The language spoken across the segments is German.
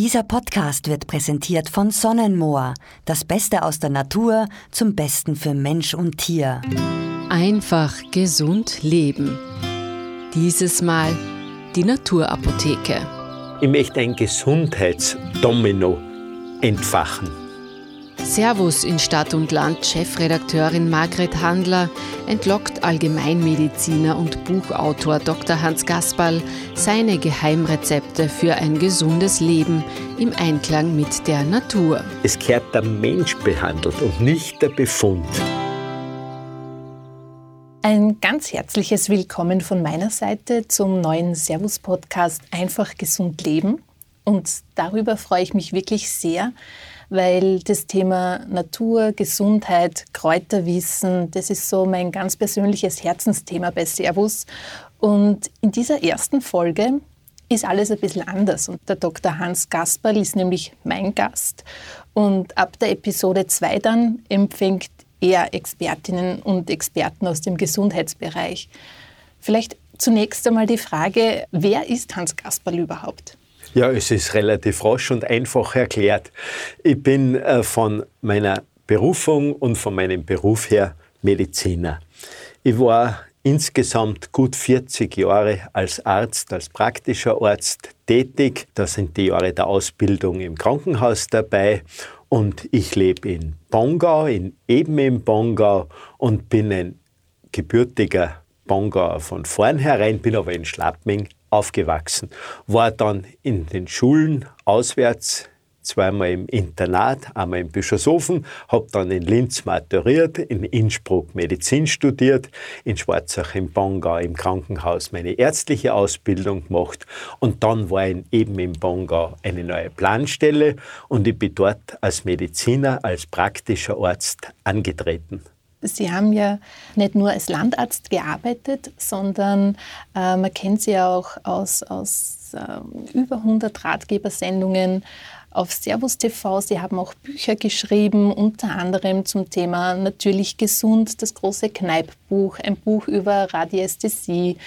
Dieser Podcast wird präsentiert von Sonnenmoor, das Beste aus der Natur zum Besten für Mensch und Tier. Einfach gesund leben. Dieses Mal die Naturapotheke. Ich möchte ein Gesundheitsdomino entfachen. Servus in Stadt und Land, Chefredakteurin Margret Handler entlockt Allgemeinmediziner und Buchautor Dr. Hans Gasperl seine Geheimrezepte für ein gesundes Leben im Einklang mit der Natur. Es kehrt der Mensch behandelt und nicht der Befund. Ein ganz herzliches Willkommen von meiner Seite zum neuen Servus-Podcast Einfach gesund leben. Und darüber freue ich mich wirklich sehr, weil das Thema Natur, Gesundheit, Kräuterwissen, das ist so mein ganz persönliches Herzensthema bei Servus. Und in dieser ersten Folge ist alles ein bisschen anders. Und der Dr. Hans Gasperl ist nämlich mein Gast. Und ab der Episode 2 dann empfängt er Expertinnen und Experten aus dem Gesundheitsbereich. Vielleicht zunächst einmal die Frage, wer ist Hans Gasperl überhaupt? Ja, es ist relativ rasch und einfach erklärt. Ich bin äh, von meiner Berufung und von meinem Beruf her Mediziner. Ich war insgesamt gut 40 Jahre als Arzt, als praktischer Arzt tätig. Da sind die Jahre der Ausbildung im Krankenhaus dabei. Und ich lebe in Bongau, in, eben in Bongau und bin ein gebürtiger Bongauer von vornherein, bin aber in Schlappming aufgewachsen. War dann in den Schulen auswärts, zweimal im Internat, einmal in Bischofshofen, habe dann in Linz maturiert, in Innsbruck Medizin studiert, in Schwarzach im Bongau im Krankenhaus meine ärztliche Ausbildung gemacht und dann war eben im Bongau eine neue Planstelle und ich bin dort als Mediziner, als praktischer Arzt angetreten. Sie haben ja nicht nur als Landarzt gearbeitet, sondern äh, man kennt Sie ja auch aus, aus äh, über 100 Ratgebersendungen auf Servus TV. Sie haben auch Bücher geschrieben, unter anderem zum Thema Natürlich gesund, das große Kneippbuch, ein Buch über Radiästhesie,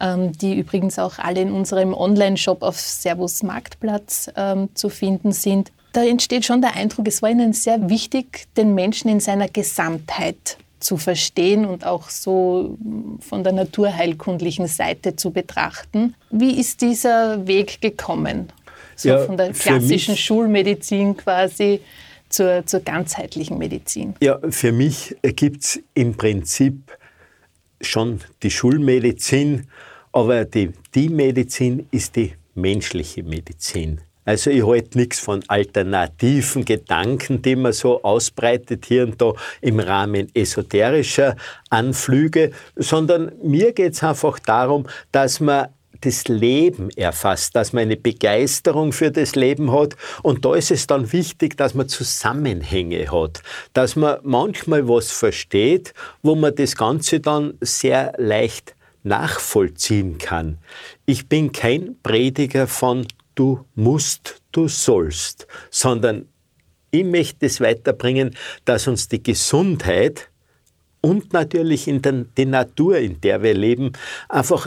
ähm, die übrigens auch alle in unserem Online-Shop auf Servus Marktplatz ähm, zu finden sind da entsteht schon der Eindruck, es war Ihnen sehr wichtig, den Menschen in seiner Gesamtheit zu verstehen und auch so von der naturheilkundlichen Seite zu betrachten. Wie ist dieser Weg gekommen? So ja, von der klassischen Schulmedizin quasi zur, zur ganzheitlichen Medizin. Ja, für mich gibt es im Prinzip schon die Schulmedizin, aber die, die Medizin ist die menschliche Medizin. Also ich halte nichts von alternativen Gedanken, die man so ausbreitet hier und da im Rahmen esoterischer Anflüge, sondern mir geht es einfach darum, dass man das Leben erfasst, dass man eine Begeisterung für das Leben hat. Und da ist es dann wichtig, dass man Zusammenhänge hat, dass man manchmal was versteht, wo man das Ganze dann sehr leicht nachvollziehen kann. Ich bin kein Prediger von du musst, du sollst, sondern ich möchte es weiterbringen, dass uns die Gesundheit und natürlich in der, die Natur, in der wir leben, einfach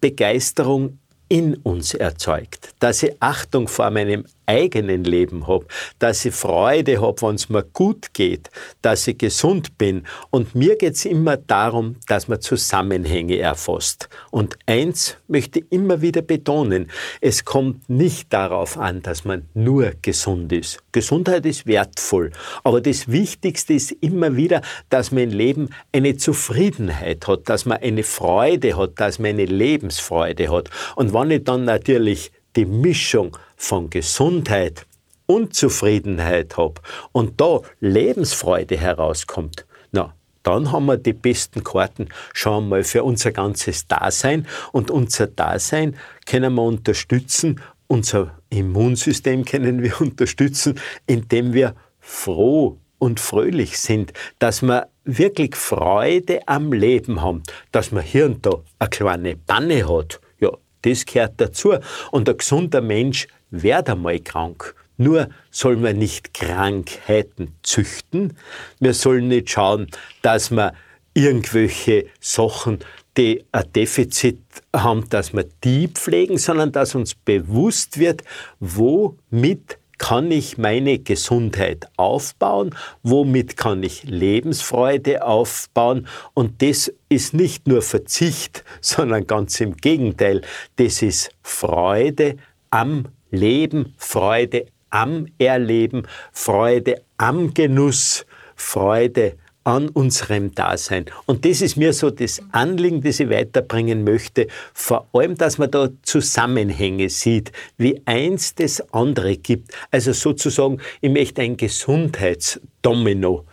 Begeisterung in uns erzeugt, dass ich Achtung vor meinem eigenen Leben habe, dass ich Freude habe, wenn es mir gut geht, dass ich gesund bin. Und mir geht es immer darum, dass man Zusammenhänge erfasst. Und eins möchte ich immer wieder betonen, es kommt nicht darauf an, dass man nur gesund ist. Gesundheit ist wertvoll, aber das Wichtigste ist immer wieder, dass mein Leben eine Zufriedenheit hat, dass man eine Freude hat, dass man eine Lebensfreude hat. Und wenn ich dann natürlich die Mischung von Gesundheit und Zufriedenheit habe und da Lebensfreude herauskommt, na, dann haben wir die besten Karten schon mal für unser ganzes Dasein. Und unser Dasein können wir unterstützen, unser Immunsystem können wir unterstützen, indem wir froh und fröhlich sind, dass wir wirklich Freude am Leben haben, dass man hier und da eine kleine Panne hat. Ja, das gehört dazu. Und ein gesunder Mensch wird einmal krank. Nur sollen wir nicht Krankheiten züchten. Wir sollen nicht schauen, dass wir irgendwelche Sachen die ein Defizit haben, dass wir die pflegen, sondern dass uns bewusst wird, womit kann ich meine Gesundheit aufbauen, womit kann ich Lebensfreude aufbauen. Und das ist nicht nur Verzicht, sondern ganz im Gegenteil, das ist Freude am Leben, Freude am Erleben, Freude am Genuss, Freude an unserem Dasein. Und das ist mir so das Anliegen, das ich weiterbringen möchte. Vor allem, dass man da Zusammenhänge sieht, wie eins das andere gibt. Also sozusagen, ich möchte ein Gesundheitsdomino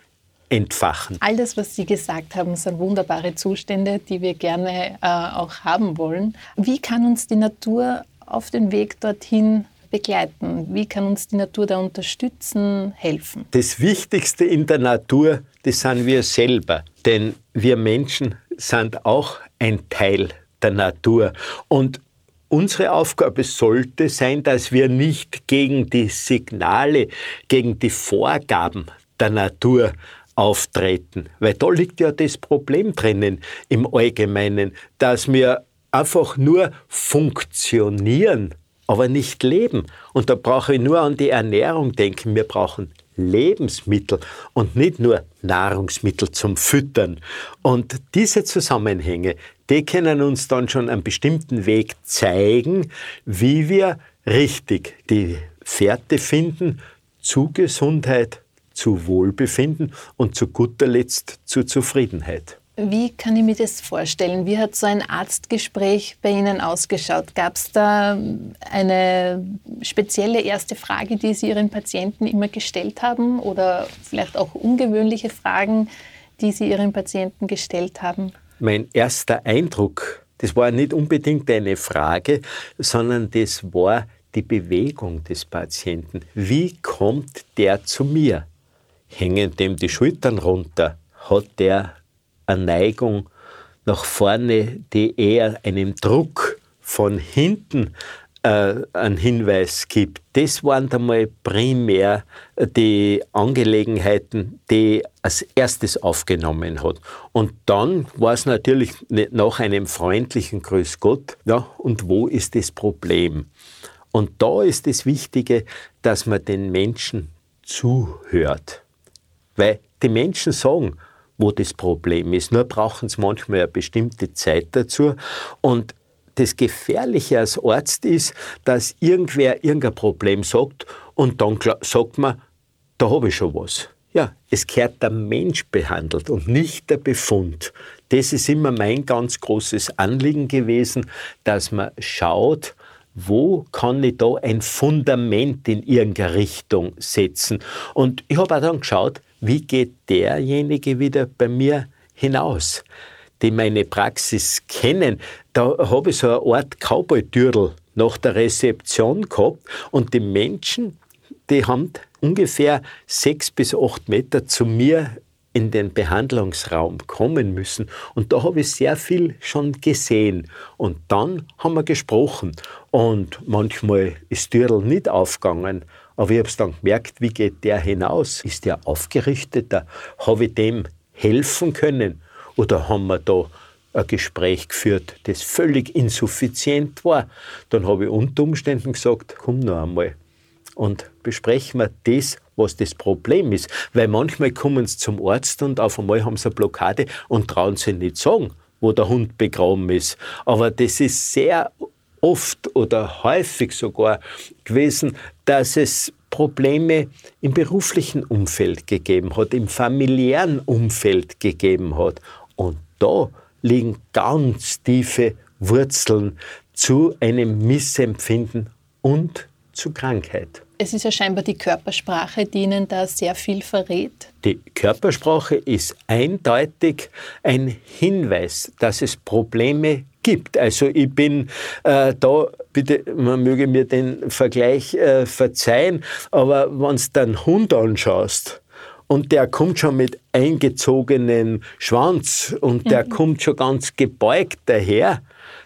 entfachen. All das, was Sie gesagt haben, sind wunderbare Zustände, die wir gerne äh, auch haben wollen. Wie kann uns die Natur auf den Weg dorthin begleiten? Wie kann uns die Natur da unterstützen, helfen? Das Wichtigste in der Natur, das sind wir selber. Denn wir Menschen sind auch ein Teil der Natur. Und unsere Aufgabe sollte sein, dass wir nicht gegen die Signale, gegen die Vorgaben der Natur auftreten. Weil da liegt ja das Problem drinnen im Allgemeinen, dass wir einfach nur funktionieren aber nicht leben. Und da brauche ich nur an die Ernährung denken. Wir brauchen Lebensmittel und nicht nur Nahrungsmittel zum Füttern. Und diese Zusammenhänge, die können uns dann schon einen bestimmten Weg zeigen, wie wir richtig die Fährte finden zu Gesundheit, zu Wohlbefinden und zu guter Letzt zu Zufriedenheit. Wie kann ich mir das vorstellen? Wie hat so ein Arztgespräch bei Ihnen ausgeschaut? Gab es da eine spezielle erste Frage, die Sie Ihren Patienten immer gestellt haben oder vielleicht auch ungewöhnliche Fragen, die Sie Ihren Patienten gestellt haben? Mein erster Eindruck, das war nicht unbedingt eine Frage, sondern das war die Bewegung des Patienten. Wie kommt der zu mir? Hängen dem die Schultern runter? Hat der eine Neigung nach vorne, die eher einem Druck von hinten äh, einen Hinweis gibt. Das waren einmal primär die Angelegenheiten, die als erstes aufgenommen hat. Und dann war es natürlich nach einem freundlichen Grüß Gott, ja, und wo ist das Problem? Und da ist das Wichtige, dass man den Menschen zuhört. Weil die Menschen sagen, wo das Problem ist. Nur brauchen sie manchmal eine bestimmte Zeit dazu. Und das Gefährliche als Arzt ist, dass irgendwer irgendein Problem sagt und dann sagt man, da habe ich schon was. Ja, es gehört der Mensch behandelt und nicht der Befund. Das ist immer mein ganz großes Anliegen gewesen, dass man schaut, wo kann ich da ein Fundament in irgendeine Richtung setzen. Und ich habe auch dann geschaut, wie geht derjenige wieder bei mir hinaus, die meine Praxis kennen. Da habe ich so eine Art Cowboy-Türl nach der Rezeption gehabt und die Menschen, die haben ungefähr sechs bis acht Meter zu mir in den Behandlungsraum kommen müssen. Und da habe ich sehr viel schon gesehen. Und dann haben wir gesprochen. Und manchmal ist Türl nicht aufgegangen. Aber ich habe es dann gemerkt, wie geht der hinaus? Ist der aufgerichteter? Habe ich dem helfen können? Oder haben wir da ein Gespräch geführt, das völlig insuffizient war? Dann habe ich unter Umständen gesagt, komm noch einmal und besprechen wir das, was das Problem ist. Weil manchmal kommen sie zum Arzt und auf einmal haben sie eine Blockade und trauen sich nicht sagen, wo der Hund begraben ist. Aber das ist sehr oft oder häufig sogar gewesen, dass es Probleme im beruflichen Umfeld gegeben hat, im familiären Umfeld gegeben hat. Und da liegen ganz tiefe Wurzeln zu einem Missempfinden und zu Krankheit. Es ist ja scheinbar die Körpersprache, die Ihnen da sehr viel verrät. Die Körpersprache ist eindeutig ein Hinweis, dass es Probleme gibt. Also ich bin äh, da, bitte, man möge mir den Vergleich äh, verzeihen, aber wenn du den Hund anschaust, und der kommt schon mit eingezogenem Schwanz und der mhm. kommt schon ganz gebeugt daher,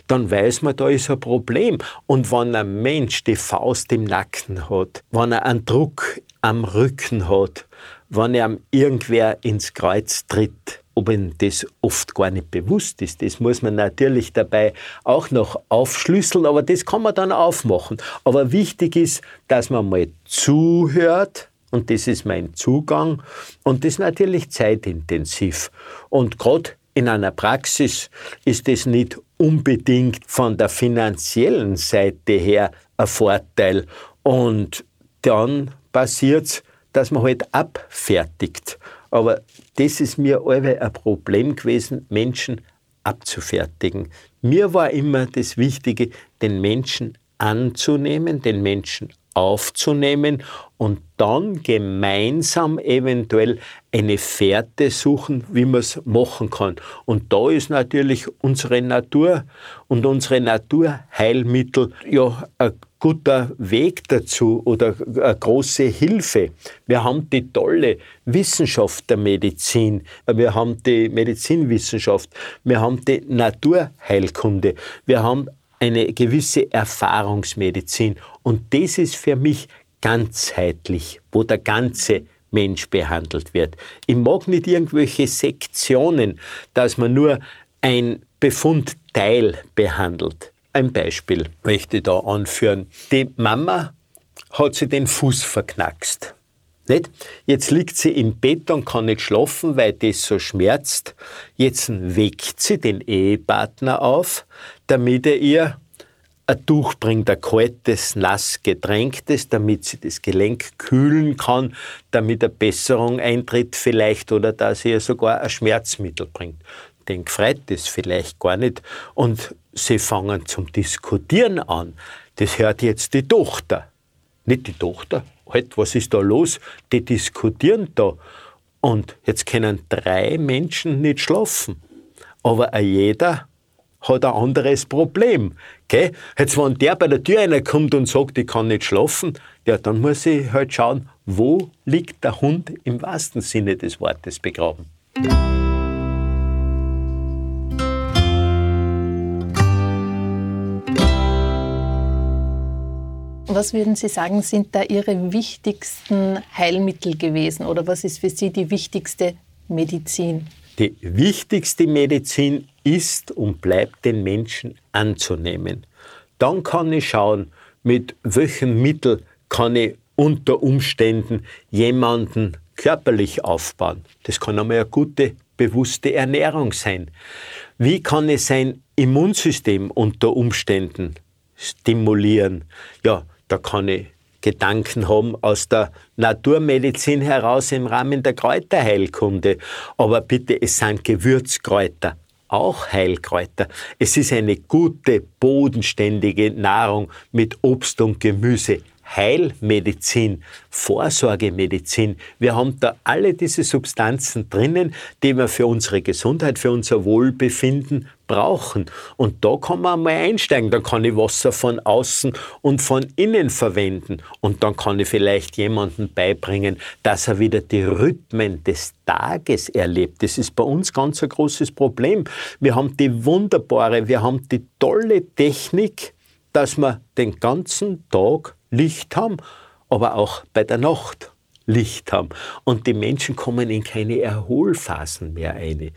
dann weiß man, da ist ein Problem. Und wenn ein Mensch die Faust im Nacken hat, wenn er einen Druck am Rücken hat, wenn er irgendwer ins Kreuz tritt, ob ihm das oft gar nicht bewusst ist. Das muss man natürlich dabei auch noch aufschlüsseln, aber das kann man dann aufmachen. Aber wichtig ist, dass man mal zuhört, und das ist mein Zugang, und das ist natürlich zeitintensiv. Und gerade in einer Praxis ist es nicht unbedingt von der finanziellen Seite her ein Vorteil. Und dann passiert es, dass man halt abfertigt. Aber das ist mir alle ein Problem gewesen, Menschen abzufertigen. Mir war immer das Wichtige, den Menschen anzunehmen, den Menschen aufzunehmen und dann gemeinsam eventuell eine Fährte suchen, wie man es machen kann. Und da ist natürlich unsere Natur und unsere Naturheilmittel ja ein guter Weg dazu oder eine große Hilfe. Wir haben die tolle Wissenschaft der Medizin, wir haben die Medizinwissenschaft, wir haben die Naturheilkunde, wir haben eine gewisse Erfahrungsmedizin. Und das ist für mich ganzheitlich, wo der ganze Mensch behandelt wird. Ich mag nicht irgendwelche Sektionen, dass man nur ein Befundteil behandelt. Ein Beispiel möchte ich da anführen. Die Mama hat sich den Fuß verknackst. Nicht? Jetzt liegt sie im Bett und kann nicht schlafen, weil das so schmerzt. Jetzt weckt sie den Ehepartner auf, damit er ihr ein Tuch bringt, ein kaltes, nass getränktes, damit sie das Gelenk kühlen kann, damit eine Besserung eintritt vielleicht oder dass ihr sogar ein Schmerzmittel bringt. Den freut das vielleicht gar nicht und sie fangen zum Diskutieren an. Das hört jetzt die Tochter. Nicht die Tochter, halt, was ist da los? Die diskutieren da. Und jetzt können drei Menschen nicht schlafen. Aber jeder hat ein anderes Problem. Gell? Jetzt, wenn der bei der Tür reinkommt und sagt, ich kann nicht schlafen, ja, dann muss ich halt schauen, wo liegt der Hund im wahrsten Sinne des Wortes begraben. Was würden Sie sagen, sind da Ihre wichtigsten Heilmittel gewesen oder was ist für Sie die wichtigste Medizin? Die wichtigste Medizin ist und bleibt den Menschen anzunehmen. Dann kann ich schauen, mit welchem Mittel kann ich unter Umständen jemanden körperlich aufbauen. Das kann einmal eine gute, bewusste Ernährung sein. Wie kann ich sein Immunsystem unter Umständen stimulieren? Ja, da kann ich Gedanken haben aus der Naturmedizin heraus im Rahmen der Kräuterheilkunde. Aber bitte, es sind Gewürzkräuter, auch Heilkräuter. Es ist eine gute, bodenständige Nahrung mit Obst und Gemüse. Heilmedizin, Vorsorgemedizin. Wir haben da alle diese Substanzen drinnen, die wir für unsere Gesundheit, für unser Wohlbefinden brauchen. Und da kann man mal einsteigen. Da kann ich Wasser von außen und von innen verwenden. Und dann kann ich vielleicht jemandem beibringen, dass er wieder die Rhythmen des Tages erlebt. Das ist bei uns ganz ein großes Problem. Wir haben die wunderbare, wir haben die tolle Technik, dass wir den ganzen Tag Licht haben, aber auch bei der Nacht Licht haben. Und die Menschen kommen in keine Erholphasen mehr ein.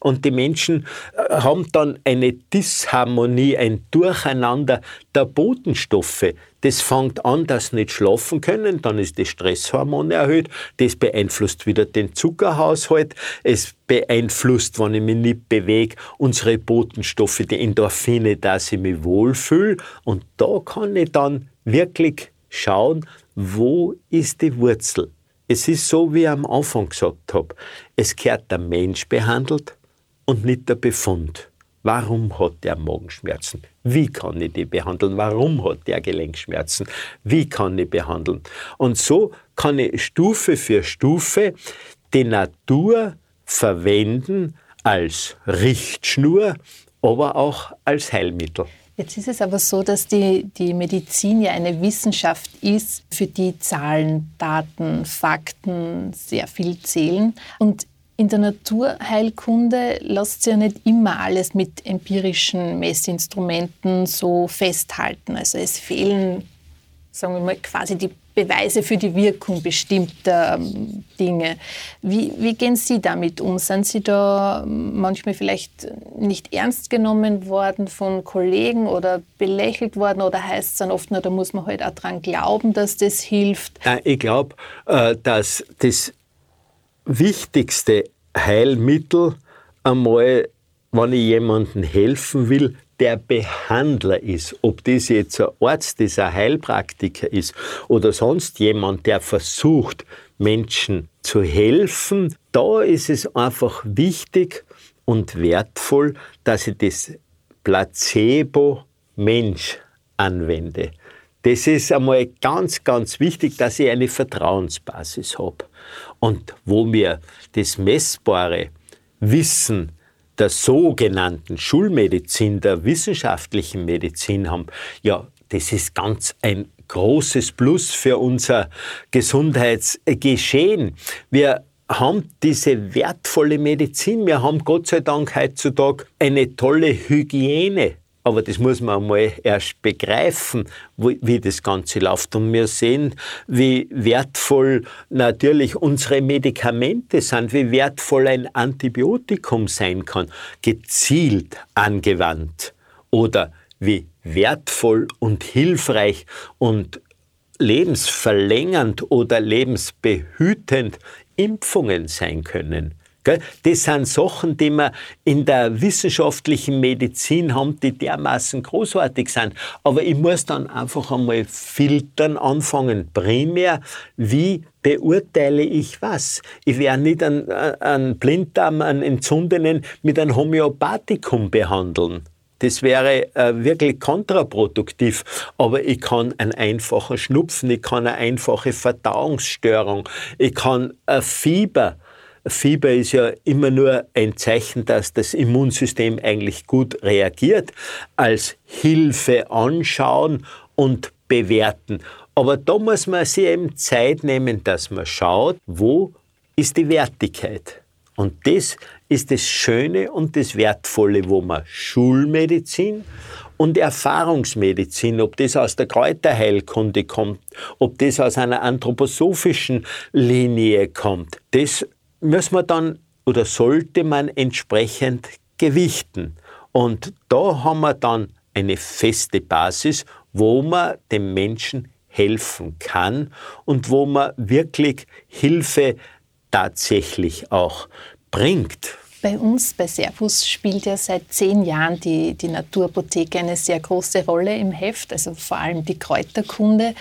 Und die Menschen äh, haben dann eine Disharmonie, ein Durcheinander der Botenstoffe. Das fängt an, dass sie nicht schlafen können, dann ist das Stresshormon erhöht, das beeinflusst wieder den Zuckerhaushalt, es beeinflusst, wenn ich mich nicht bewege, unsere Botenstoffe, die Endorphine, dass ich mich wohlfühle. Und da kann ich dann wirklich schauen, wo ist die Wurzel. Es ist so, wie ich am Anfang gesagt habe, es gehört der Mensch behandelt und nicht der Befund. Warum hat der Magenschmerzen? Wie kann ich die behandeln? Warum hat der Gelenkschmerzen? Wie kann ich behandeln? Und so kann ich Stufe für Stufe die Natur verwenden als Richtschnur, aber auch als Heilmittel. Jetzt ist es aber so, dass die, die Medizin ja eine Wissenschaft ist, für die Zahlen, Daten, Fakten sehr viel zählen. Und in der Naturheilkunde lässt sich ja nicht immer alles mit empirischen Messinstrumenten so festhalten. Also es fehlen, sagen wir mal, quasi die Beweise für die Wirkung bestimmter ähm, Dinge. Wie, wie gehen Sie damit um? Sind Sie da manchmal vielleicht nicht ernst genommen worden von Kollegen oder belächelt worden oder heißt es dann oft nur, da muss man halt auch dran glauben, dass das hilft? Ich glaube, äh, dass das wichtigste Heilmittel einmal, wenn ich jemandem helfen will, der Behandler ist, ob das jetzt ein Arzt ist, ein Heilpraktiker ist oder sonst jemand, der versucht, Menschen zu helfen, da ist es einfach wichtig und wertvoll, dass ich das Placebo Mensch anwende. Das ist einmal ganz, ganz wichtig, dass ich eine Vertrauensbasis habe. Und wo wir das messbare Wissen der sogenannten Schulmedizin, der wissenschaftlichen Medizin haben, ja, das ist ganz ein großes Plus für unser Gesundheitsgeschehen. Wir haben diese wertvolle Medizin. Wir haben Gott sei Dank heutzutage eine tolle Hygiene aber das muss man einmal erst begreifen, wie das Ganze läuft. Und wir sehen, wie wertvoll natürlich unsere Medikamente sind, wie wertvoll ein Antibiotikum sein kann, gezielt angewandt. Oder wie wertvoll und hilfreich und lebensverlängernd oder lebensbehütend Impfungen sein können. Das sind Sachen, die wir in der wissenschaftlichen Medizin haben, die dermaßen großartig sind. Aber ich muss dann einfach einmal filtern anfangen. Primär, wie beurteile ich was? Ich werde nicht einen, einen Blinddarm, einen entzündenen mit einem Homöopathikum behandeln. Das wäre äh, wirklich kontraproduktiv. Aber ich kann einen einfachen Schnupfen, ich kann eine einfache Verdauungsstörung, ich kann ein Fieber Fieber ist ja immer nur ein Zeichen, dass das Immunsystem eigentlich gut reagiert, als Hilfe anschauen und bewerten. Aber da muss man sich eben Zeit nehmen, dass man schaut, wo ist die Wertigkeit. Und das ist das Schöne und das Wertvolle, wo man Schulmedizin und Erfahrungsmedizin, ob das aus der Kräuterheilkunde kommt, ob das aus einer anthroposophischen Linie kommt, das muss man dann oder sollte man entsprechend gewichten. Und da haben wir dann eine feste Basis, wo man dem Menschen helfen kann und wo man wirklich Hilfe tatsächlich auch bringt. Bei uns bei Servus spielt ja seit zehn Jahren die, die Naturapotheke eine sehr große Rolle im Heft, also vor allem die Kräuterkunde.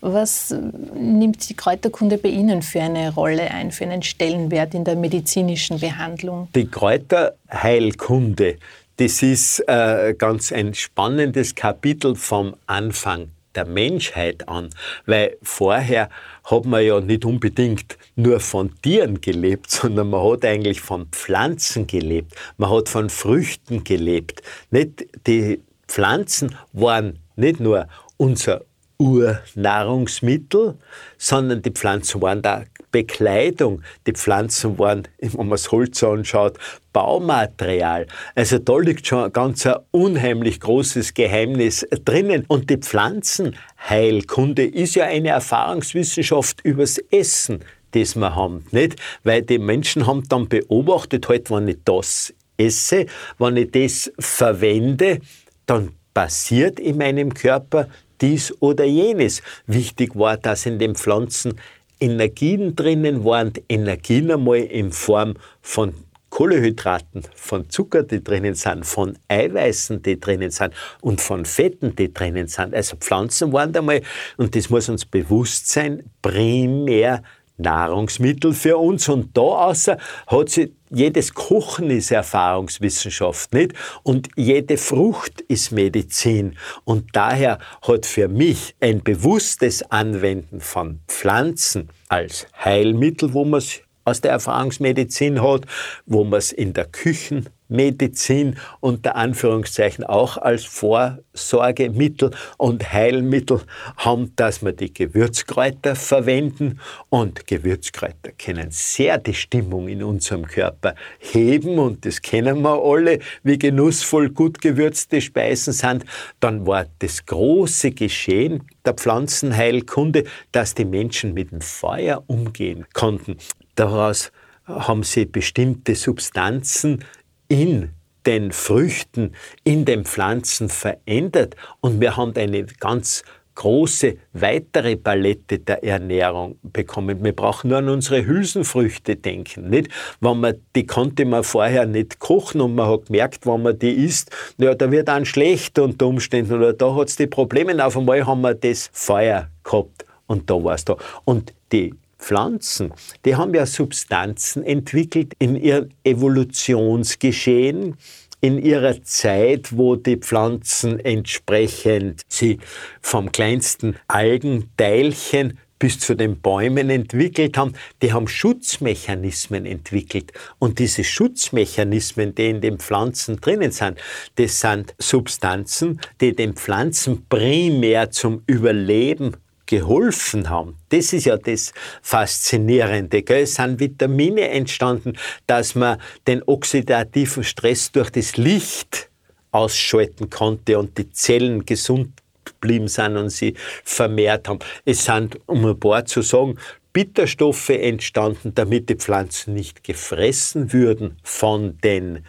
Was nimmt die Kräuterkunde bei Ihnen für eine Rolle ein, für einen Stellenwert in der medizinischen Behandlung? Die Kräuterheilkunde, das ist äh, ganz ein spannendes Kapitel vom Anfang der Menschheit an, weil vorher hat man ja nicht unbedingt nur von Tieren gelebt, sondern man hat eigentlich von Pflanzen gelebt, man hat von Früchten gelebt. Nicht, die Pflanzen waren nicht nur unser Urnahrungsmittel, sondern die Pflanzen waren da Bekleidung. Die Pflanzen waren, wenn man das Holz anschaut, Baumaterial. Also da liegt schon ganz ein unheimlich großes Geheimnis drinnen. Und die Pflanzenheilkunde ist ja eine Erfahrungswissenschaft übers Essen, das wir haben. Nicht? Weil die Menschen haben dann beobachtet, halt, wenn ich das esse, wenn ich das verwende, dann passiert in meinem Körper dies oder jenes. Wichtig war, dass in den Pflanzen Energien drinnen waren, Energien einmal in Form von Kohlehydraten, von Zucker, die drinnen sind, von Eiweißen, die drinnen sind und von Fetten, die drinnen sind. Also Pflanzen waren da mal, und das muss uns bewusst sein, primär Nahrungsmittel für uns. Und da außer hat sie jedes Kochen ist Erfahrungswissenschaft, nicht? Und jede Frucht ist Medizin. Und daher hat für mich ein bewusstes Anwenden von Pflanzen als Heilmittel, wo man es aus der Erfahrungsmedizin hat, wo man es in der Küchenmedizin unter Anführungszeichen auch als Vorsorgemittel und Heilmittel haben, dass wir die Gewürzkräuter verwenden und Gewürzkräuter können sehr die Stimmung in unserem Körper heben und das kennen wir alle, wie genussvoll gut gewürzte Speisen sind. Dann war das große Geschehen der Pflanzenheilkunde, dass die Menschen mit dem Feuer umgehen konnten. Daraus haben sie bestimmte Substanzen in den Früchten, in den Pflanzen verändert und wir haben eine ganz große weitere Palette der Ernährung bekommen. Wir brauchen nur an unsere Hülsenfrüchte denken, nicht? Wenn man, die konnte man vorher nicht kochen und man hat gemerkt, wenn man die isst, ja, da wird dann schlecht unter Umständen oder da hat es die Probleme. Auf einmal haben wir das Feuer gehabt und da war es da. Und die Pflanzen, die haben ja Substanzen entwickelt in ihrem Evolutionsgeschehen, in ihrer Zeit, wo die Pflanzen entsprechend sie vom kleinsten Algenteilchen bis zu den Bäumen entwickelt haben, die haben Schutzmechanismen entwickelt. Und diese Schutzmechanismen, die in den Pflanzen drinnen sind, das sind Substanzen, die den Pflanzen primär zum Überleben geholfen haben. Das ist ja das Faszinierende. Gell? Es sind Vitamine entstanden, dass man den oxidativen Stress durch das Licht ausschalten konnte und die Zellen gesund geblieben sind und sie vermehrt haben. Es sind, um ein paar zu sagen, Bitterstoffe entstanden, damit die Pflanzen nicht gefressen würden von den,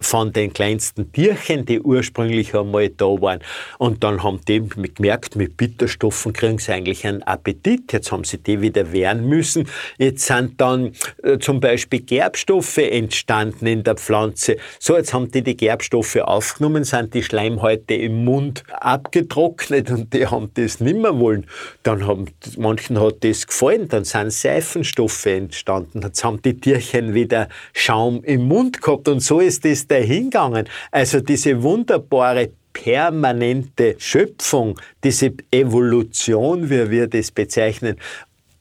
von den kleinsten Tierchen, die ursprünglich einmal da waren. Und dann haben die gemerkt, mit Bitterstoffen kriegen sie eigentlich einen Appetit. Jetzt haben sie die wieder wehren müssen. Jetzt sind dann äh, zum Beispiel Gerbstoffe entstanden in der Pflanze. So, jetzt haben die die Gerbstoffe aufgenommen, sind die Schleimhäute im Mund abgetrocknet und die haben das nimmer wollen. Dann haben, manchen hat das gefallen, dann sind Seifenstoffe entstanden. Jetzt haben die Tierchen wieder Schaum im Mund gehabt und so ist es dahingegangen. Also diese wunderbare permanente Schöpfung, diese Evolution, wie wir das bezeichnen,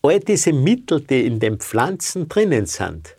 all diese Mittel, die in den Pflanzen drinnen sind,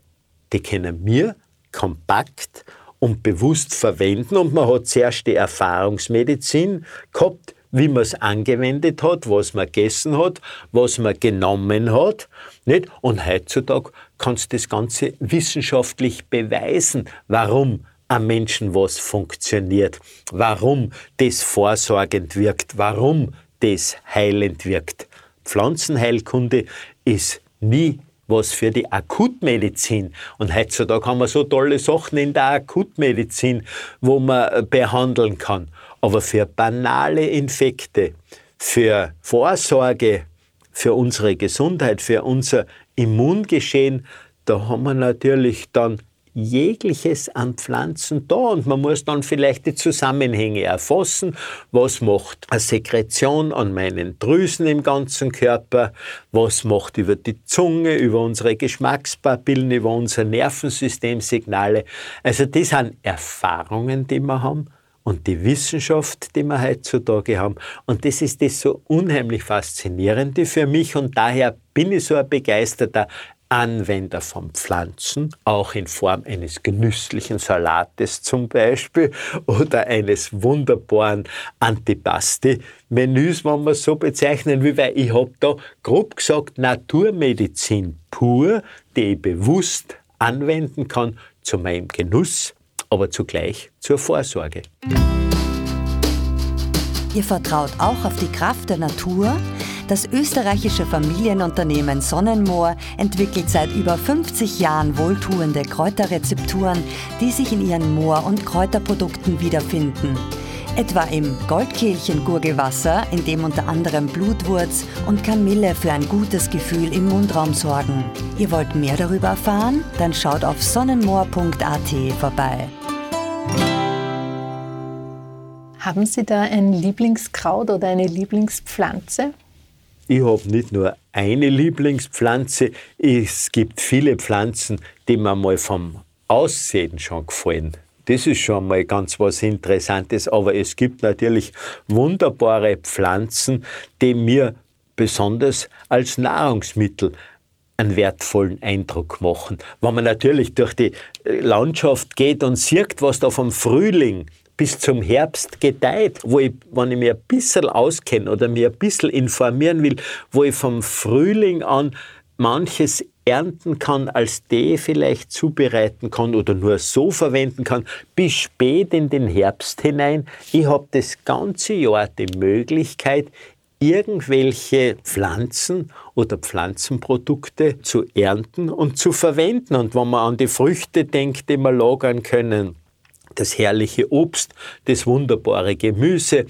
die können wir kompakt und bewusst verwenden und man hat zuerst die Erfahrungsmedizin gehabt, wie man es angewendet hat, was man gegessen hat, was man genommen hat. Nicht? Und heutzutage kannst du das Ganze wissenschaftlich beweisen, warum am Menschen was funktioniert, warum das vorsorgend wirkt, warum das heilend wirkt. Pflanzenheilkunde ist nie was für die Akutmedizin. Und heutzutage haben wir so tolle Sachen in der Akutmedizin, wo man behandeln kann. Aber für banale Infekte, für Vorsorge, für unsere Gesundheit, für unser Immungeschehen, da haben wir natürlich dann jegliches an Pflanzen da und man muss dann vielleicht die Zusammenhänge erfassen. Was macht eine Sekretion an meinen Drüsen im ganzen Körper? Was macht über die Zunge, über unsere Geschmackspapillen, über unser Nervensystem Signale? Also das sind Erfahrungen, die wir haben und die Wissenschaft, die wir heutzutage haben. Und das ist das so unheimlich Faszinierende für mich und daher bin ich so ein begeisterter Anwender von Pflanzen, auch in Form eines genüsslichen Salates zum Beispiel oder eines wunderbaren Antipasti-Menüs, wenn wir es so bezeichnen will, weil ich habe da grob gesagt Naturmedizin pur, die ich bewusst anwenden kann zu meinem Genuss, aber zugleich zur Vorsorge. Ihr vertraut auch auf die Kraft der Natur? Das österreichische Familienunternehmen Sonnenmoor entwickelt seit über 50 Jahren wohltuende Kräuterrezepturen, die sich in ihren Moor- und Kräuterprodukten wiederfinden. Etwa im Goldkehlchen-Gurgelwasser, in dem unter anderem Blutwurz und Kamille für ein gutes Gefühl im Mundraum sorgen. Ihr wollt mehr darüber erfahren? Dann schaut auf sonnenmoor.at vorbei. Haben Sie da ein Lieblingskraut oder eine Lieblingspflanze? Ich habe nicht nur eine Lieblingspflanze, es gibt viele Pflanzen, die mir mal vom Aussehen schon gefallen. Das ist schon mal ganz was Interessantes, aber es gibt natürlich wunderbare Pflanzen, die mir besonders als Nahrungsmittel einen wertvollen Eindruck machen. Wenn man natürlich durch die äh, Landschaft geht und sieht, was da vom Frühling bis zum Herbst gedeiht, wo ich, wenn ich mich ein bisschen auskenne oder mir ein bisschen informieren will, wo ich vom Frühling an manches ernten kann, als Tee vielleicht zubereiten kann oder nur so verwenden kann, bis spät in den Herbst hinein. Ich habe das ganze Jahr die Möglichkeit, irgendwelche Pflanzen oder Pflanzenprodukte zu ernten und zu verwenden. Und wenn man an die Früchte denkt, die wir lagern können, das herrliche Obst, das wunderbare Gemüse,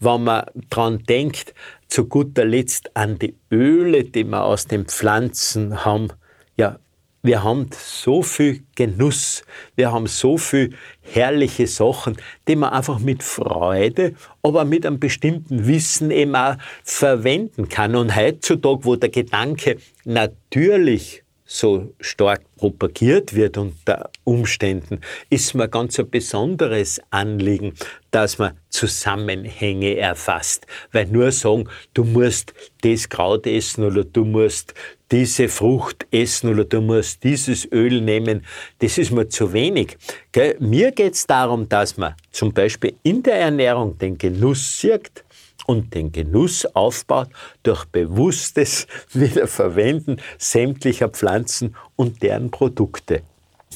wenn man daran denkt, zu guter Letzt an die Öle, die wir aus den Pflanzen haben. Ja, wir haben so viel Genuss, wir haben so viel herrliche Sachen, die man einfach mit Freude, aber mit einem bestimmten Wissen eben auch verwenden kann. Und heutzutage, wo der Gedanke natürlich so stark propagiert wird unter Umständen, ist mir ganz ein besonderes Anliegen, dass man Zusammenhänge erfasst. Weil nur sagen, du musst das Kraut essen oder du musst diese Frucht essen oder du musst dieses Öl nehmen, das ist mir zu wenig. Gell? Mir geht es darum, dass man zum Beispiel in der Ernährung den Genuss sieht, und den Genuss aufbaut durch bewusstes Wiederverwenden sämtlicher Pflanzen und deren Produkte.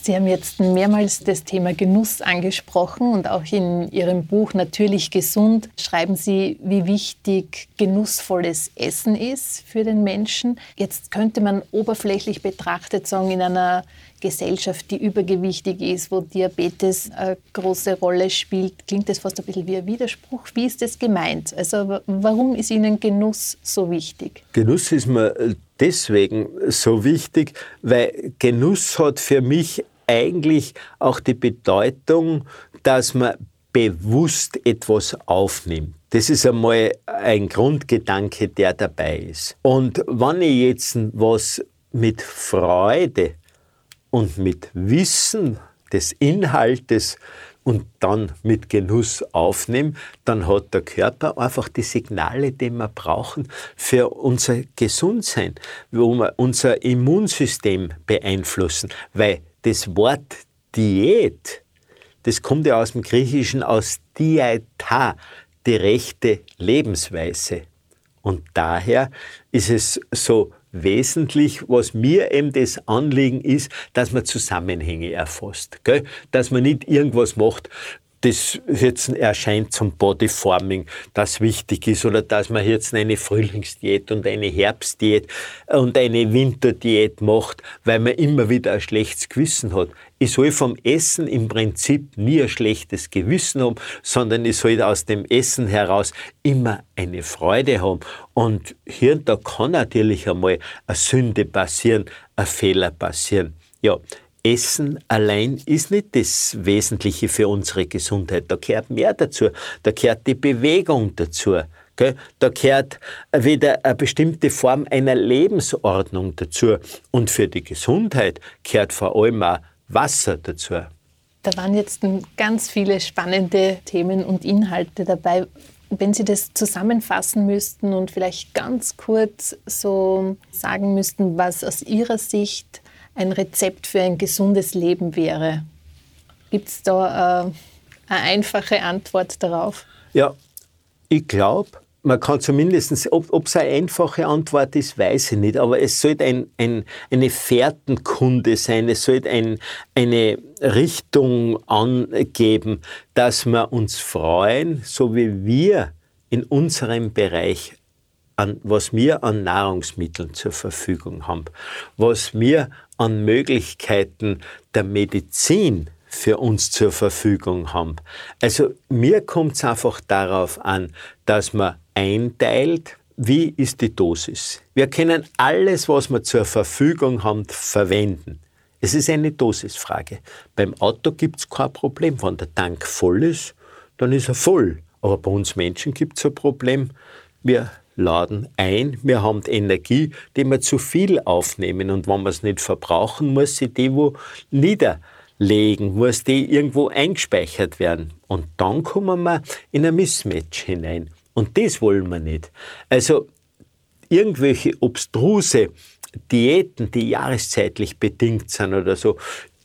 Sie haben jetzt mehrmals das Thema Genuss angesprochen und auch in Ihrem Buch Natürlich gesund schreiben Sie, wie wichtig genussvolles Essen ist für den Menschen. Jetzt könnte man oberflächlich betrachtet sagen, in einer Gesellschaft, die übergewichtig ist, wo Diabetes eine große Rolle spielt, klingt das fast ein bisschen wie ein Widerspruch. Wie ist das gemeint? Also warum ist Ihnen Genuss so wichtig? Genuss ist mir deswegen so wichtig, weil Genuss hat für mich eigentlich auch die Bedeutung, dass man bewusst etwas aufnimmt. Das ist einmal ein Grundgedanke, der dabei ist. Und wenn ich jetzt was mit Freude und mit Wissen des Inhaltes und dann mit Genuss aufnehmen, dann hat der Körper einfach die Signale, die wir brauchen für unser Gesundsein, wo wir unser Immunsystem beeinflussen. Weil das Wort Diät, das kommt ja aus dem Griechischen aus Dieta, die rechte Lebensweise. Und daher ist es so wesentlich, was mir eben das Anliegen ist, dass man Zusammenhänge erfasst. Gell? Dass man nicht irgendwas macht, das jetzt erscheint zum Bodyforming, das wichtig ist, oder dass man jetzt eine Frühlingsdiät und eine Herbstdiät und eine Winterdiät macht, weil man immer wieder ein schlechtes Gewissen hat. Ich soll vom Essen im Prinzip nie ein schlechtes Gewissen haben, sondern ich soll aus dem Essen heraus immer eine Freude haben. Und hier und da kann natürlich einmal eine Sünde passieren, ein Fehler passieren. Ja, Essen allein ist nicht das Wesentliche für unsere Gesundheit. Da gehört mehr dazu. Da gehört die Bewegung dazu. Da gehört wieder eine bestimmte Form einer Lebensordnung dazu. Und für die Gesundheit gehört vor allem auch Wasser dazu. Da waren jetzt ganz viele spannende Themen und Inhalte dabei. Wenn Sie das zusammenfassen müssten und vielleicht ganz kurz so sagen müssten, was aus Ihrer Sicht ein Rezept für ein gesundes Leben wäre? Gibt es da äh, eine einfache Antwort darauf? Ja, ich glaube, man kann zumindest, ob es eine einfache Antwort ist, weiß ich nicht, aber es sollte ein, ein, eine Fährtenkunde sein, es sollte ein, eine Richtung angeben, dass wir uns freuen, so wie wir in unserem Bereich an, was wir an Nahrungsmitteln zur Verfügung haben, was wir an Möglichkeiten der Medizin für uns zur Verfügung haben. Also mir kommt es einfach darauf an, dass man einteilt, wie ist die Dosis. Wir können alles, was wir zur Verfügung haben, verwenden. Es ist eine Dosisfrage. Beim Auto gibt es kein Problem. Wenn der Tank voll ist, dann ist er voll. Aber bei uns Menschen gibt es ein Problem. Wir laden ein. Wir haben Energie, die wir zu viel aufnehmen. Und wenn wir es nicht verbrauchen, muss sie die wo niederlegen, muss die irgendwo eingespeichert werden. Und dann kommen wir in ein Mismatch hinein. Und das wollen wir nicht. Also irgendwelche obstruse Diäten, die jahreszeitlich bedingt sind oder so,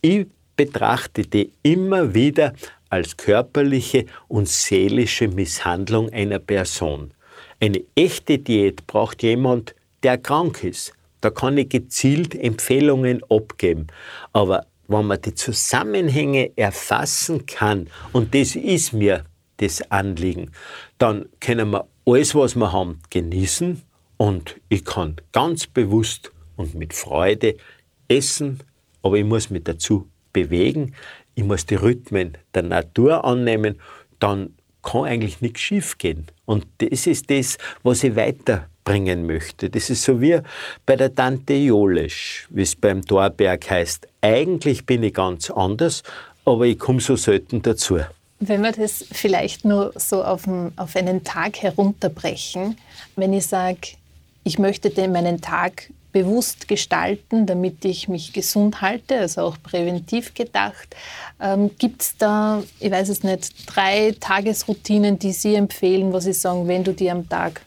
ich betrachte die immer wieder als körperliche und seelische Misshandlung einer Person. Eine echte Diät braucht jemand, der krank ist. Da kann ich gezielt Empfehlungen abgeben. Aber wenn man die Zusammenhänge erfassen kann, und das ist mir das Anliegen, dann können wir alles, was wir haben, genießen und ich kann ganz bewusst und mit Freude essen, aber ich muss mich dazu bewegen, ich muss die Rhythmen der Natur annehmen, dann kann eigentlich nichts schiefgehen. Und das ist das, was ich weiterbringen möchte. Das ist so wie bei der Tante Jolesch, wie es beim Torberg heißt. Eigentlich bin ich ganz anders, aber ich komme so selten dazu. Wenn wir das vielleicht nur so auf, auf einen Tag herunterbrechen, wenn ich sage, ich möchte meinen Tag bewusst gestalten, damit ich mich gesund halte, also auch präventiv gedacht. Ähm, Gibt es da, ich weiß es nicht, drei Tagesroutinen, die Sie empfehlen, wo Sie sagen, wenn du dir am Tag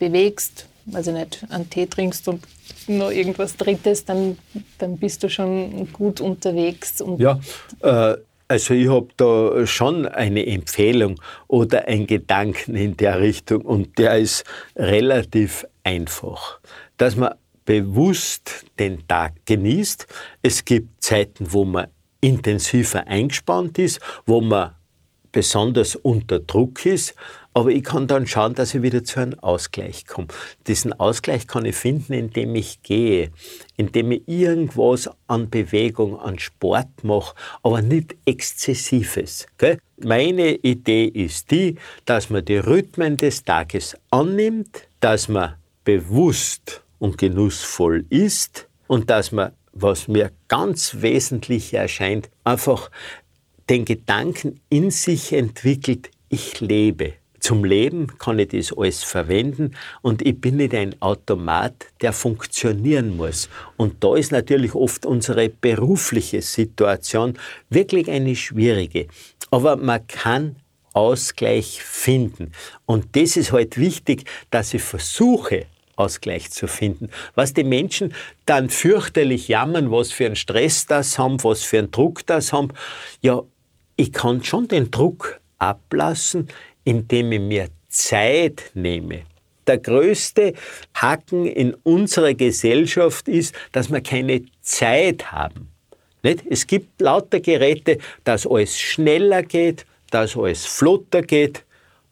bewegst, also nicht einen Tee trinkst und noch irgendwas Drittes, dann, dann bist du schon gut unterwegs. ja, äh, also ich habe da schon eine Empfehlung oder einen Gedanken in der Richtung und der ist relativ einfach, dass man bewusst den Tag genießt. Es gibt Zeiten, wo man intensiver eingespannt ist, wo man besonders unter Druck ist, aber ich kann dann schauen, dass ich wieder zu einem Ausgleich komme. Diesen Ausgleich kann ich finden, indem ich gehe, indem ich irgendwas an Bewegung, an Sport mache, aber nicht exzessives. Gell? Meine Idee ist die, dass man die Rhythmen des Tages annimmt, dass man bewusst und genussvoll ist und dass man, was mir ganz wesentlich erscheint, einfach den Gedanken in sich entwickelt, ich lebe. Zum Leben kann ich das alles verwenden und ich bin nicht ein Automat, der funktionieren muss. Und da ist natürlich oft unsere berufliche Situation wirklich eine schwierige. Aber man kann Ausgleich finden. Und das ist halt wichtig, dass ich versuche, Ausgleich zu finden. Was die Menschen dann fürchterlich jammern, was für einen Stress das haben, was für einen Druck das haben. Ja, ich kann schon den Druck ablassen, indem ich mir Zeit nehme. Der größte Haken in unserer Gesellschaft ist, dass wir keine Zeit haben. Nicht? Es gibt lauter Geräte, dass alles schneller geht, dass alles flotter geht,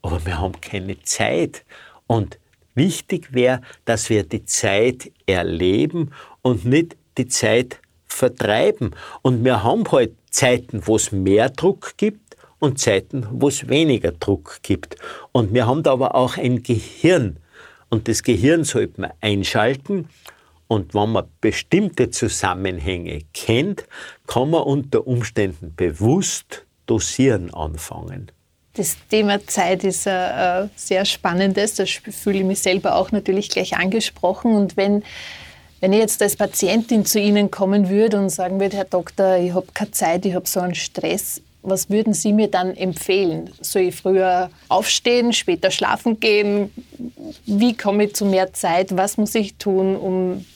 aber wir haben keine Zeit. Und Wichtig wäre, dass wir die Zeit erleben und nicht die Zeit vertreiben. Und wir haben halt Zeiten, wo es mehr Druck gibt und Zeiten, wo es weniger Druck gibt. Und wir haben da aber auch ein Gehirn. Und das Gehirn sollte man einschalten. Und wenn man bestimmte Zusammenhänge kennt, kann man unter Umständen bewusst dosieren anfangen. Das Thema Zeit ist ein sehr spannendes. Da fühle ich mich selber auch natürlich gleich angesprochen. Und wenn, wenn ich jetzt als Patientin zu Ihnen kommen würde und sagen würde, Herr Doktor, ich habe keine Zeit, ich habe so einen Stress, was würden Sie mir dann empfehlen? Soll ich früher aufstehen, später schlafen gehen? Wie komme ich zu mehr Zeit? Was muss ich tun, um,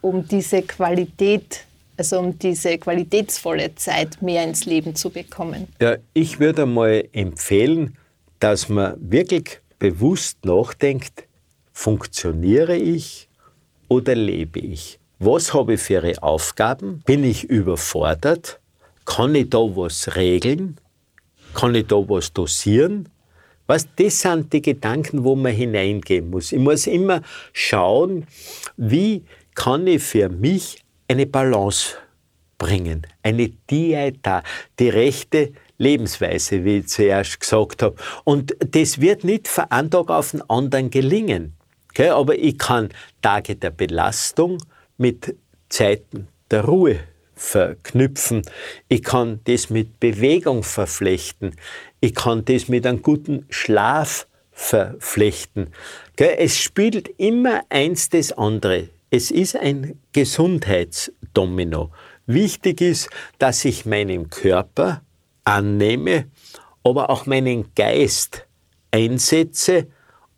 um diese Qualität also um diese qualitätsvolle Zeit mehr ins Leben zu bekommen? Ja, ich würde mal empfehlen, dass man wirklich bewusst nachdenkt, funktioniere ich oder lebe ich? Was habe ich für Aufgaben? Bin ich überfordert? Kann ich da was regeln? Kann ich da was dosieren? Was, das sind die Gedanken, wo man hineingehen muss. Ich muss immer schauen, wie kann ich für mich eine Balance bringen, eine Dieta, die rechte Lebensweise, wie ich zuerst gesagt habe. Und das wird nicht von einem Tag auf den anderen gelingen. Okay? Aber ich kann Tage der Belastung mit Zeiten der Ruhe verknüpfen. Ich kann das mit Bewegung verflechten. Ich kann das mit einem guten Schlaf verflechten. Es spielt immer eins das andere. Es ist ein Gesundheitsdomino. Wichtig ist, dass ich meinen Körper annehme, aber auch meinen Geist einsetze,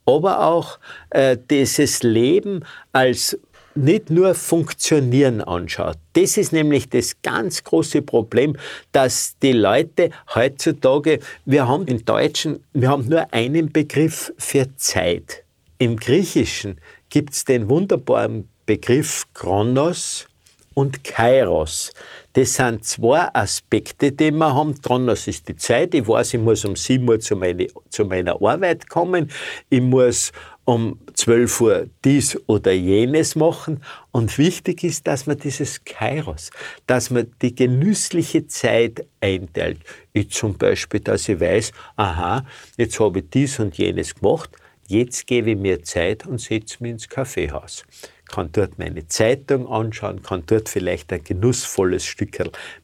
aber auch äh, dieses Leben als nicht nur Funktionieren anschaut. Das ist nämlich das ganz große Problem, dass die Leute heutzutage, wir haben im Deutschen, wir haben nur einen Begriff für Zeit. Im Griechischen gibt es den wunderbaren Begriff Chronos und Kairos. Das sind zwei Aspekte, die wir haben. Chronos ist die Zeit. Ich weiß, ich muss um 7 Uhr zu, meine, zu meiner Arbeit kommen. Ich muss um 12 Uhr dies oder jenes machen. Und wichtig ist, dass man dieses Kairos, dass man die genüssliche Zeit einteilt. Ich zum Beispiel, dass ich weiß, aha, jetzt habe ich dies und jenes gemacht, jetzt gebe ich mir Zeit und setze mich ins Kaffeehaus kann dort meine Zeitung anschauen, kann dort vielleicht ein genussvolles Stück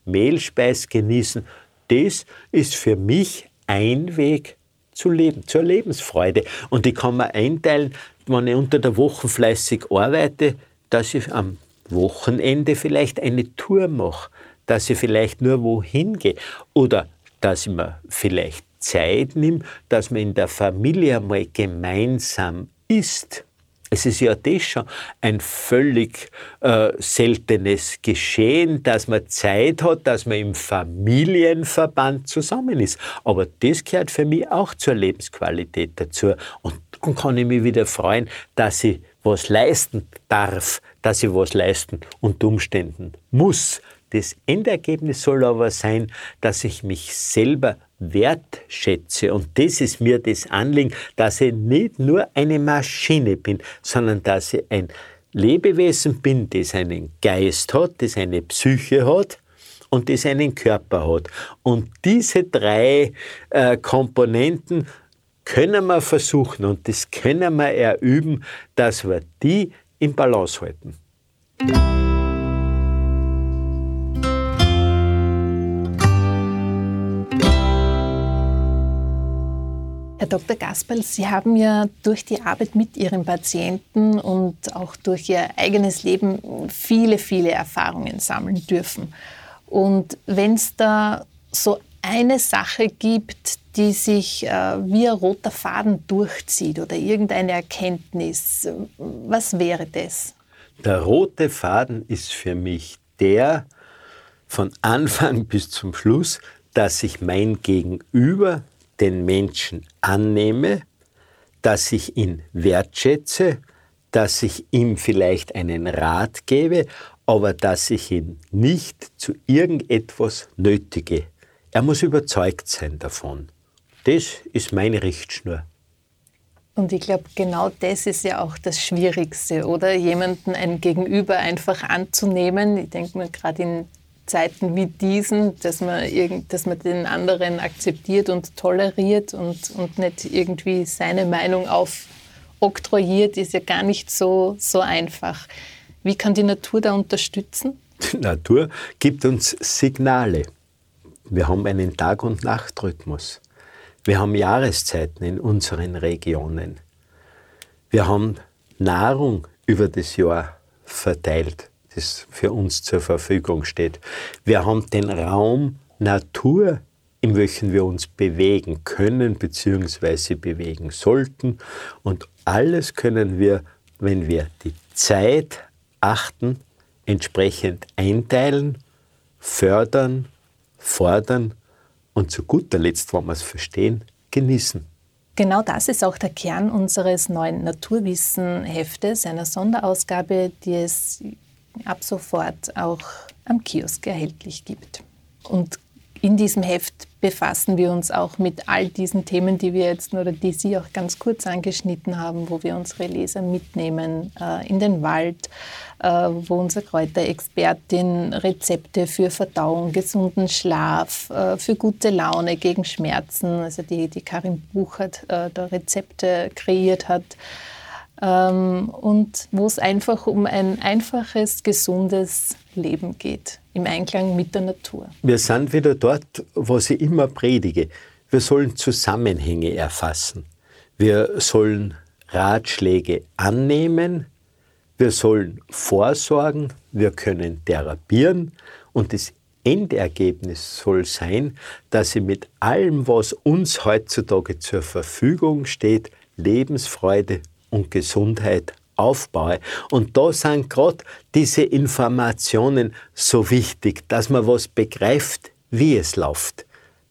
Mehlspeis genießen. Das ist für mich ein Weg zu leben, zur Lebensfreude. Und ich kann mir einteilen, wenn ich unter der Woche fleißig arbeite, dass ich am Wochenende vielleicht eine Tour mache, dass ich vielleicht nur wohin gehe oder dass ich mir vielleicht Zeit nehme, dass man in der Familie einmal gemeinsam isst. Es ist ja das schon ein völlig äh, seltenes Geschehen, dass man Zeit hat, dass man im Familienverband zusammen ist. Aber das gehört für mich auch zur Lebensqualität dazu. Und dann kann ich mich wieder freuen, dass ich was leisten darf, dass ich was leisten unter Umständen muss. Das Endergebnis soll aber sein, dass ich mich selber wertschätze. Und das ist mir das Anliegen, dass ich nicht nur eine Maschine bin, sondern dass ich ein Lebewesen bin, das einen Geist hat, das eine Psyche hat und das einen Körper hat. Und diese drei äh, Komponenten können wir versuchen und das können wir erüben, dass wir die im Balance halten. Herr Dr. Gasperl, Sie haben ja durch die Arbeit mit Ihren Patienten und auch durch Ihr eigenes Leben viele, viele Erfahrungen sammeln dürfen. Und wenn es da so eine Sache gibt, die sich äh, wie ein roter Faden durchzieht oder irgendeine Erkenntnis, was wäre das? Der rote Faden ist für mich der von Anfang bis zum Schluss, dass sich mein Gegenüber den Menschen annehme, dass ich ihn wertschätze, dass ich ihm vielleicht einen Rat gebe, aber dass ich ihn nicht zu irgendetwas nötige. Er muss überzeugt sein davon. Das ist meine Richtschnur. Und ich glaube, genau das ist ja auch das Schwierigste, oder? Jemanden ein Gegenüber einfach anzunehmen. Ich denke mir gerade in Zeiten wie diesen, dass man, irgend, dass man den anderen akzeptiert und toleriert und, und nicht irgendwie seine Meinung aufoktroyiert, ist ja gar nicht so, so einfach. Wie kann die Natur da unterstützen? Die Natur gibt uns Signale. Wir haben einen Tag- und Nachtrhythmus. Wir haben Jahreszeiten in unseren Regionen. Wir haben Nahrung über das Jahr verteilt das für uns zur Verfügung steht. Wir haben den Raum Natur, in welchem wir uns bewegen können bzw. bewegen sollten. Und alles können wir, wenn wir die Zeit achten, entsprechend einteilen, fördern, fordern und zu guter Letzt, wenn wir es verstehen, genießen. Genau das ist auch der Kern unseres neuen Naturwissen-Heftes, einer Sonderausgabe, die es ab sofort auch am Kiosk erhältlich gibt. Und in diesem Heft befassen wir uns auch mit all diesen Themen, die wir jetzt oder die Sie auch ganz kurz angeschnitten haben, wo wir unsere Leser mitnehmen äh, in den Wald, äh, wo unsere Kräuterexpertin Rezepte für Verdauung, gesunden Schlaf, äh, für gute Laune gegen Schmerzen, also die, die Karin Buchert äh, da Rezepte kreiert hat, ähm, und wo es einfach um ein einfaches, gesundes Leben geht, im Einklang mit der Natur. Wir sind wieder dort, was ich immer predige. Wir sollen Zusammenhänge erfassen. Wir sollen Ratschläge annehmen. Wir sollen vorsorgen. Wir können therapieren. Und das Endergebnis soll sein, dass sie mit allem, was uns heutzutage zur Verfügung steht, Lebensfreude und Gesundheit aufbaue. Und da sind gerade diese Informationen so wichtig, dass man was begreift, wie es läuft.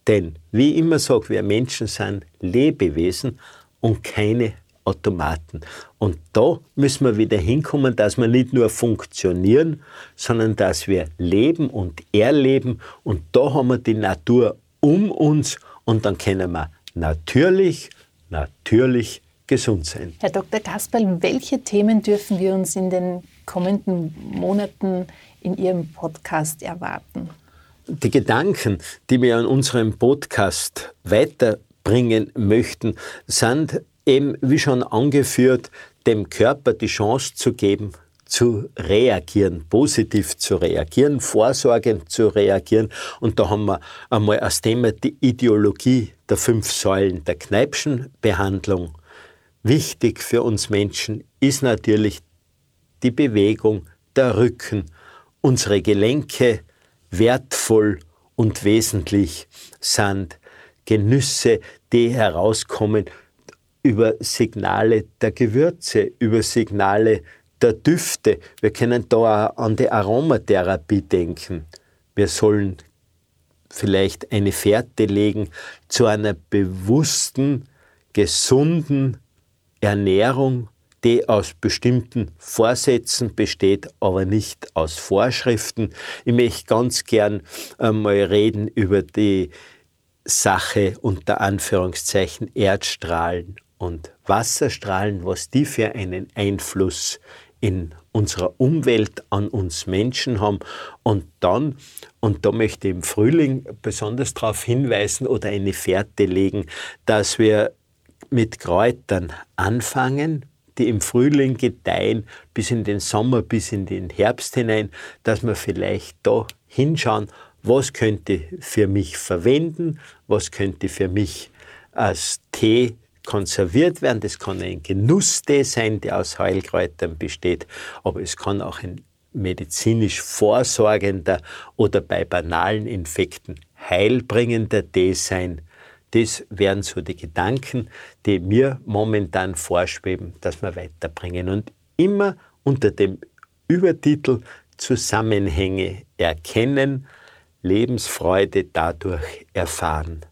Denn, wie ich immer sage, wir Menschen sind Lebewesen und keine Automaten. Und da müssen wir wieder hinkommen, dass wir nicht nur funktionieren, sondern dass wir leben und erleben. Und da haben wir die Natur um uns und dann können wir natürlich, natürlich gesund sein. Herr Dr. Kasperl, welche Themen dürfen wir uns in den kommenden Monaten in Ihrem Podcast erwarten? Die Gedanken, die wir an unserem Podcast weiterbringen möchten, sind eben, wie schon angeführt, dem Körper die Chance zu geben, zu reagieren, positiv zu reagieren, vorsorgend zu reagieren. Und da haben wir einmal als Thema die Ideologie der fünf Säulen der Kneipschen Behandlung. Wichtig für uns Menschen ist natürlich die Bewegung, der Rücken, unsere Gelenke wertvoll und wesentlich sind Genüsse, die herauskommen über Signale der Gewürze, über Signale der Düfte. Wir können da auch an die Aromatherapie denken. Wir sollen vielleicht eine Fährte legen zu einer bewussten, gesunden Ernährung, die aus bestimmten Vorsätzen besteht, aber nicht aus Vorschriften. Ich möchte ganz gern einmal reden über die Sache unter Anführungszeichen Erdstrahlen und Wasserstrahlen, was die für einen Einfluss in unserer Umwelt an uns Menschen haben. Und dann, und da möchte ich im Frühling besonders darauf hinweisen oder eine Fährte legen, dass wir mit Kräutern anfangen, die im Frühling gedeihen, bis in den Sommer, bis in den Herbst hinein, dass wir vielleicht da hinschauen, was könnte für mich verwenden, was könnte für mich als Tee konserviert werden. Das kann ein Genusstee sein, der aus Heilkräutern besteht, aber es kann auch ein medizinisch vorsorgender oder bei banalen Infekten heilbringender Tee sein. Das wären so die Gedanken, die mir momentan vorschweben, dass wir weiterbringen. Und immer unter dem Übertitel Zusammenhänge erkennen, Lebensfreude dadurch erfahren.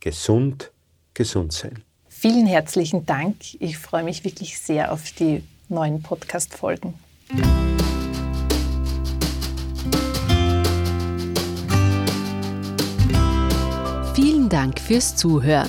Gesund, gesund sein. Vielen herzlichen Dank. Ich freue mich wirklich sehr auf die neuen Podcast-Folgen. Dank fürs Zuhören.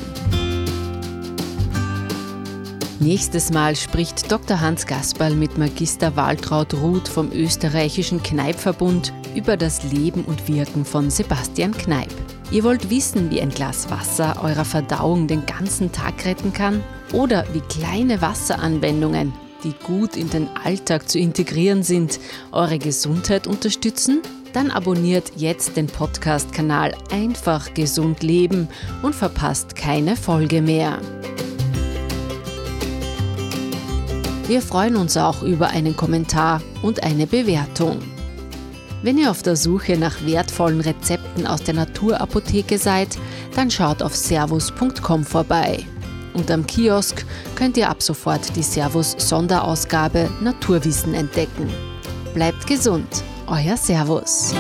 Nächstes Mal spricht Dr. Hans Gasperl mit Magister Waltraud Ruth vom österreichischen Kneipverbund über das Leben und Wirken von Sebastian Kneip. Ihr wollt wissen, wie ein Glas Wasser eurer Verdauung den ganzen Tag retten kann? Oder wie kleine Wasseranwendungen, die gut in den Alltag zu integrieren sind, eure Gesundheit unterstützen? Dann abonniert jetzt den Podcast-Kanal Einfach Gesund Leben und verpasst keine Folge mehr. Wir freuen uns auch über einen Kommentar und eine Bewertung. Wenn ihr auf der Suche nach wertvollen Rezepten aus der Naturapotheke seid, dann schaut auf servus.com vorbei. Und am Kiosk könnt ihr ab sofort die Servus Sonderausgabe Naturwissen entdecken. Bleibt gesund, euer Servus.